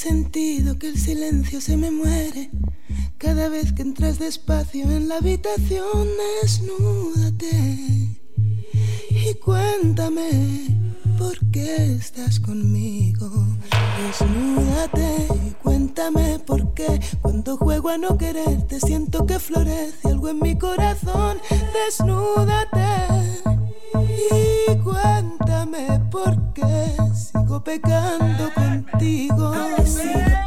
sentido que el silencio se me muere. Cada vez que entras despacio en la habitación, desnúdate y cuéntame por qué estás conmigo. Desnúdate y cuéntame por qué. Cuando juego a no quererte, siento que florece algo en mi corazón. Desnúdate y cuéntame por qué sigo pecando contigo.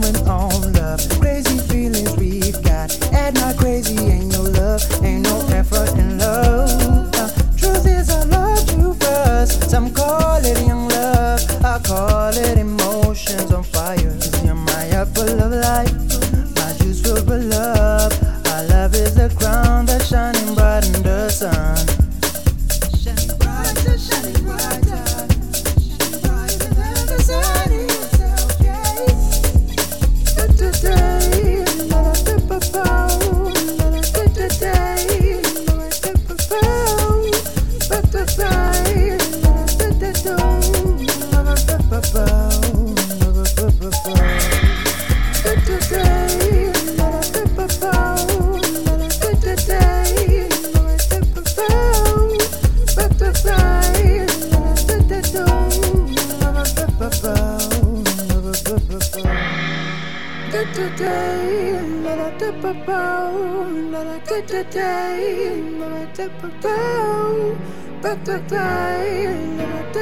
going on, love? Crazy feelings we've got. Add my crazy ain't no love ain't no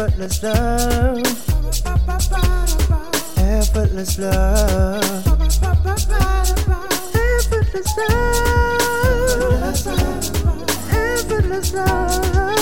Effortless love. Effortless love. Effortless love. Effortless love.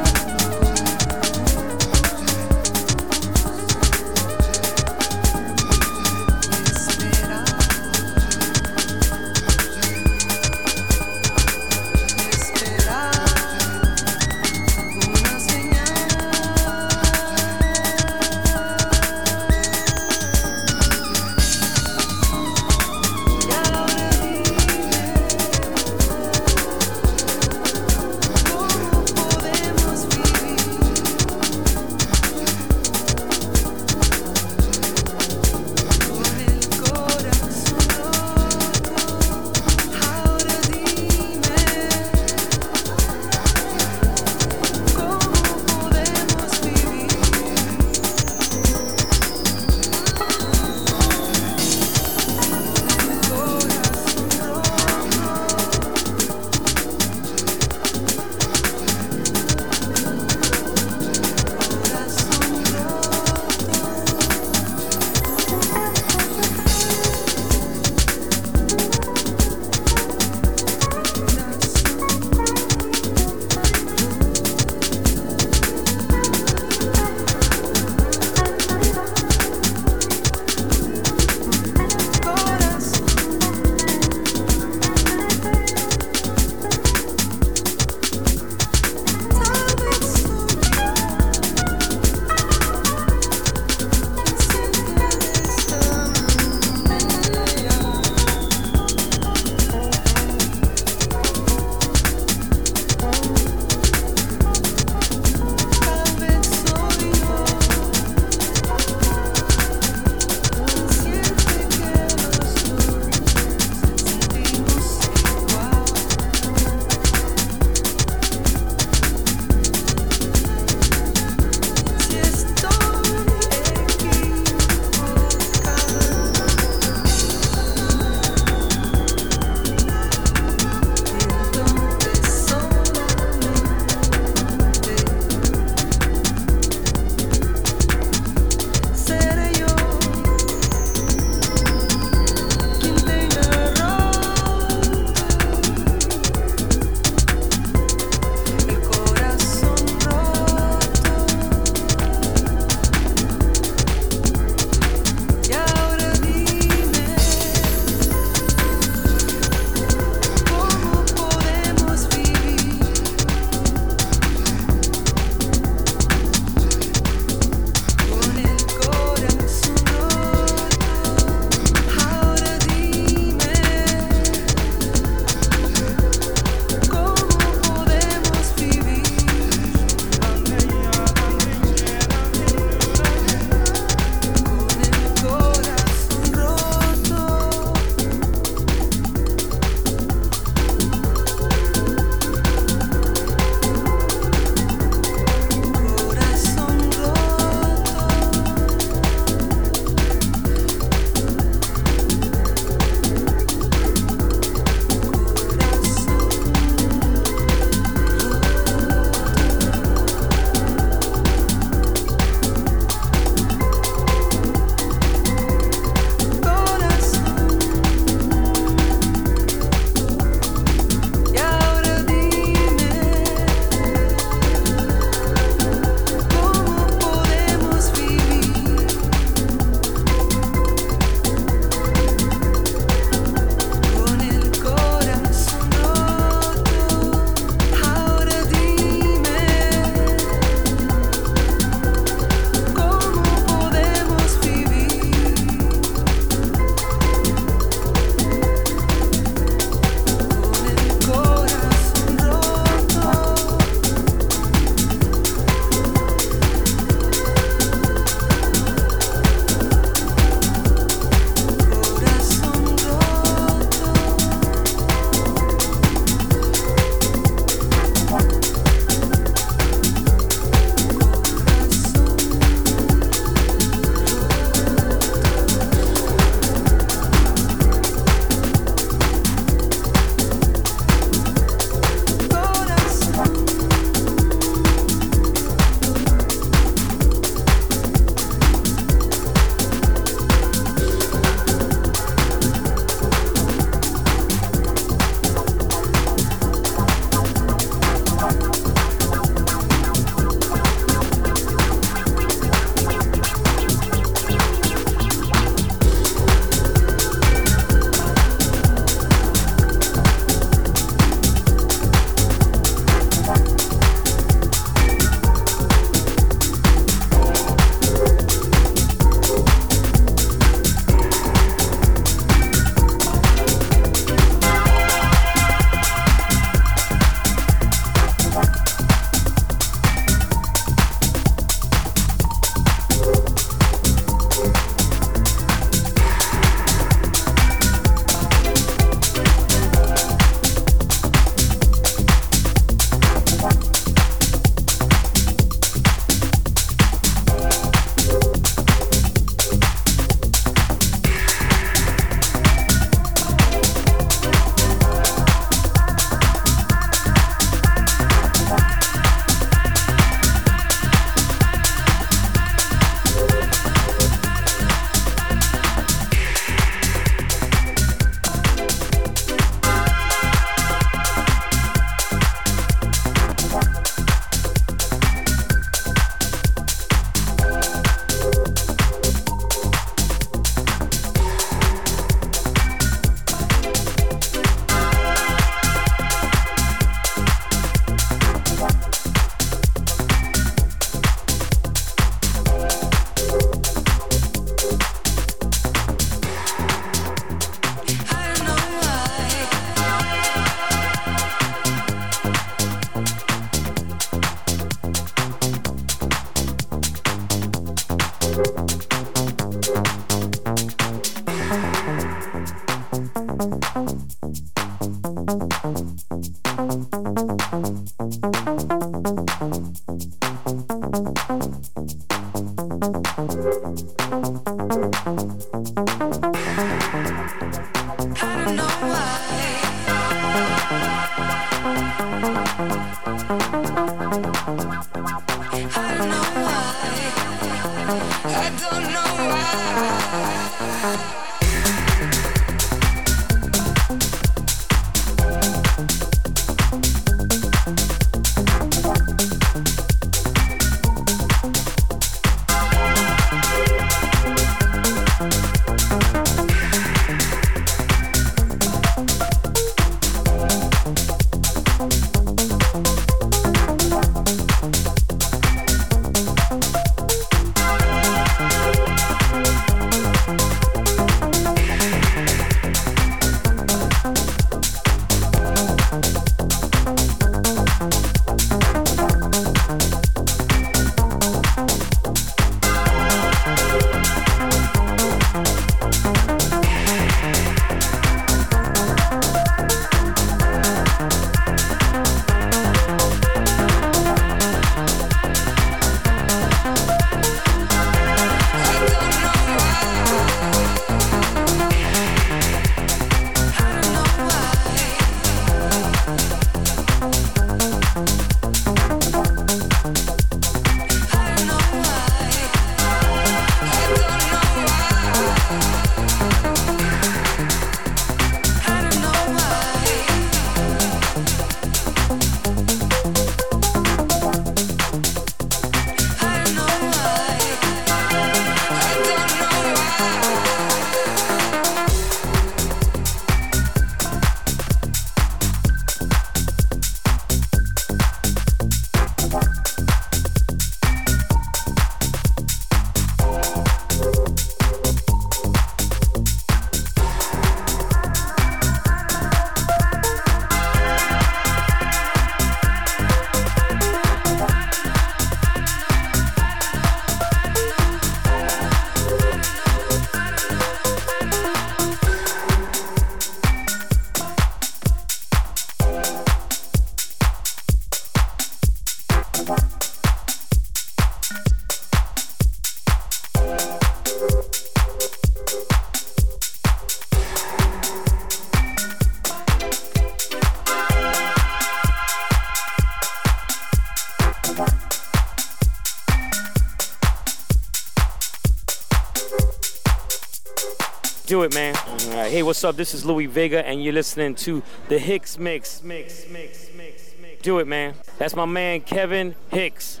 What's up? This is Louie Vega, and you're listening to the Hicks Mix. Mix, mix, mix, mix. Do it, man. That's my man, Kevin Hicks.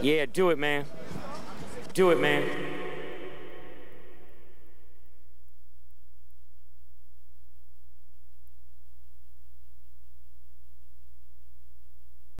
Yeah, do it, man. Do it, man.